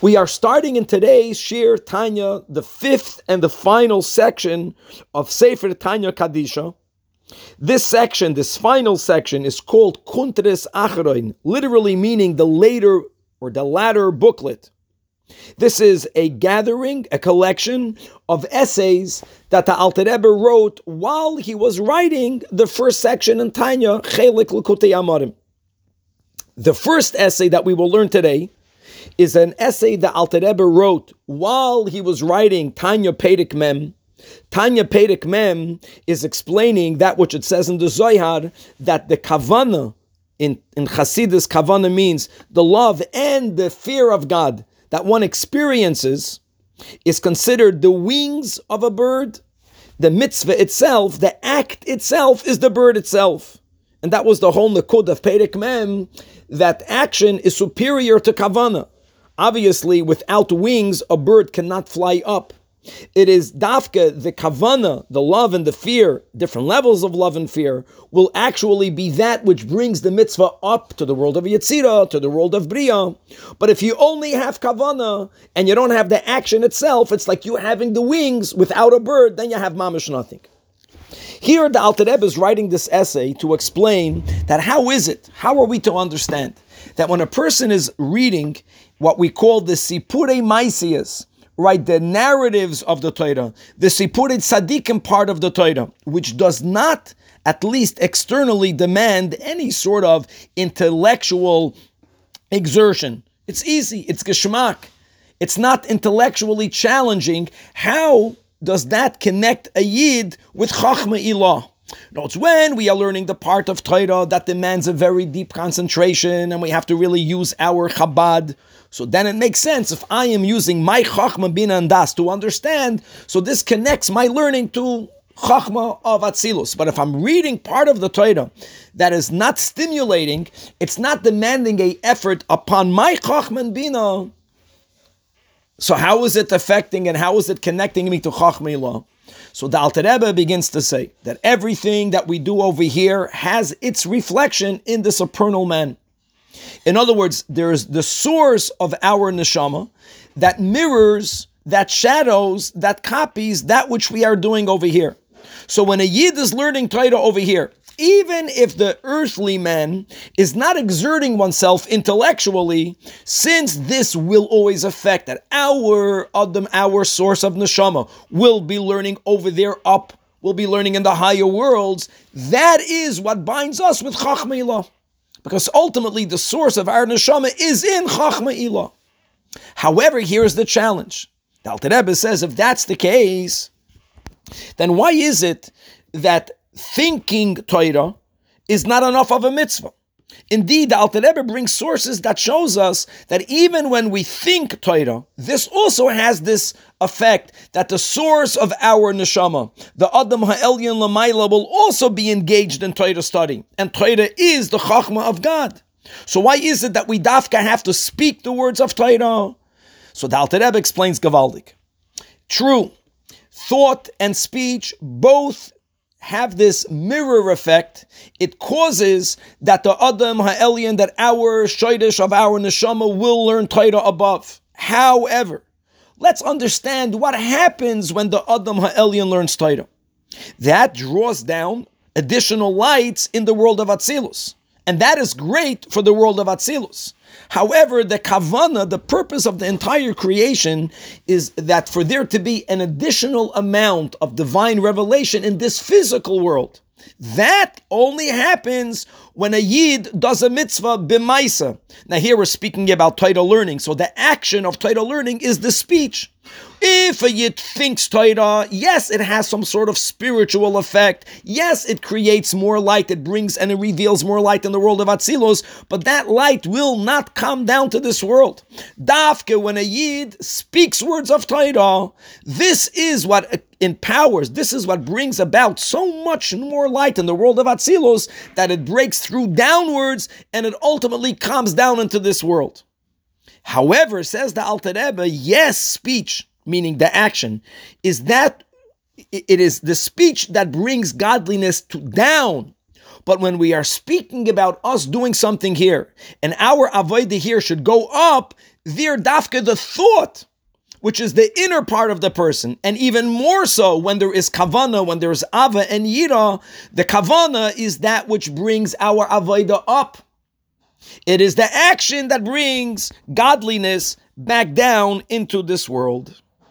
We are starting in today's Shiur Tanya, the fifth and the final section of Sefer Tanya Kadisha. This section, this final section, is called Kuntres Acharoin, literally meaning the later or the latter booklet. This is a gathering, a collection of essays that the Alter Rebbe wrote while he was writing the first section in Tanya, Chelik L'Kutei Amarim. The first essay that we will learn today is an essay that Alter Rebbe wrote while he was writing Tanya Perik Mem. Tanya Perik Mem is explaining that which it says in the Zohar that the Kavana in, in Hasidus, Kavana means the love and the fear of God that one experiences is considered the wings of a bird. The mitzvah itself, the act itself, is the bird itself. And that was the whole Nakud of Perik Mem, that action is superior to Kavana. Obviously, without wings, a bird cannot fly up. It is dafka, the kavana, the love and the fear, different levels of love and fear, will actually be that which brings the mitzvah up to the world of Yetzirah, to the world of Bria. But if you only have kavana and you don't have the action itself, it's like you having the wings without a bird, then you have mamish nothing. Here, the Alter Rebbe is writing this essay to explain that how is it, how are we to understand that when a person is reading what we call the Sipure Maisias, right, the narratives of the Torah, the Sipure Tzadikim part of the Torah, which does not, at least externally, demand any sort of intellectual exertion. It's easy, it's geschmack. It's not intellectually challenging. How does that connect a yid with Chachma Ilah? No, it's when we are learning the part of Torah that demands a very deep concentration and we have to really use our Chabad. So then it makes sense if I am using my Chachma Bin and Das to understand, so this connects my learning to Chachma of Atzilus. But if I'm reading part of the Torah that is not stimulating, it's not demanding a effort upon my Chachma and Bina, so how is it affecting and how is it connecting me to Chachma So the Alter Rebbe begins to say that everything that we do over here has its reflection in the supernal man. In other words, there is the source of our neshama that mirrors, that shadows, that copies that which we are doing over here. So when a yid is learning Torah over here, even if the earthly man is not exerting oneself intellectually, since this will always affect that our Adam, our source of neshama, will be learning over there up, will be learning in the higher worlds. That is what binds us with Chachma Ilah. Because ultimately the source of our neshama is in Chachma Ilah. However, here's the challenge. The Alter Rebbe says if that's the case, then why is it that thinking Torah is not enough of a mitzvah. Indeed, the Alter Rebbe brings sources that shows us that even when we think Torah, this also has this effect that the source of our neshama, the Adam Ha'elyon Lamaila, will also be engaged in Torah study, and Torah is the Chachma of God. So why is it that we dafka have to speak the words of Torah? So the Alter Rebbe explains Gavaldik. True, thought and speech both have this mirror effect, it causes that the Adam Ha'elion, that our Shaidish of our Neshama will learn Torah above. However, let's understand what happens when the Adam Ha'elion learns Torah. That draws down additional lights in the world of Atzilus. And that is great for the world of Atzilus. However, the kavana, the purpose of the entire creation, is that for there to be an additional amount of divine revelation in this physical world. That only happens when a yid does a mitzvah b'maisa. Now here we're speaking about Torah learning, so the action of Torah learning is the speech. If a yid thinks Torah, yes, it has some sort of spiritual effect. Yes, it creates more light, it brings and it reveals more light in the world of Atzilos, but that light will not come down to this world. Dafke, when a yid speaks words of Torah, this is what empowers, this is what brings about so much more light in the world of Atzilos that it breaks through downwards and it ultimately comes down into this world. However, says the Alter Rebbe, yes, speech, meaning the action, is that it is the speech that brings godliness to down. But when we are speaking about us doing something here, and our avodah here should go up, There, dafka, the thought, which is the inner part of the person, and even more so when there is kavana, when there is ava and yira, the kavana is that which brings our avoida up. It is the action that brings godliness back down into this world.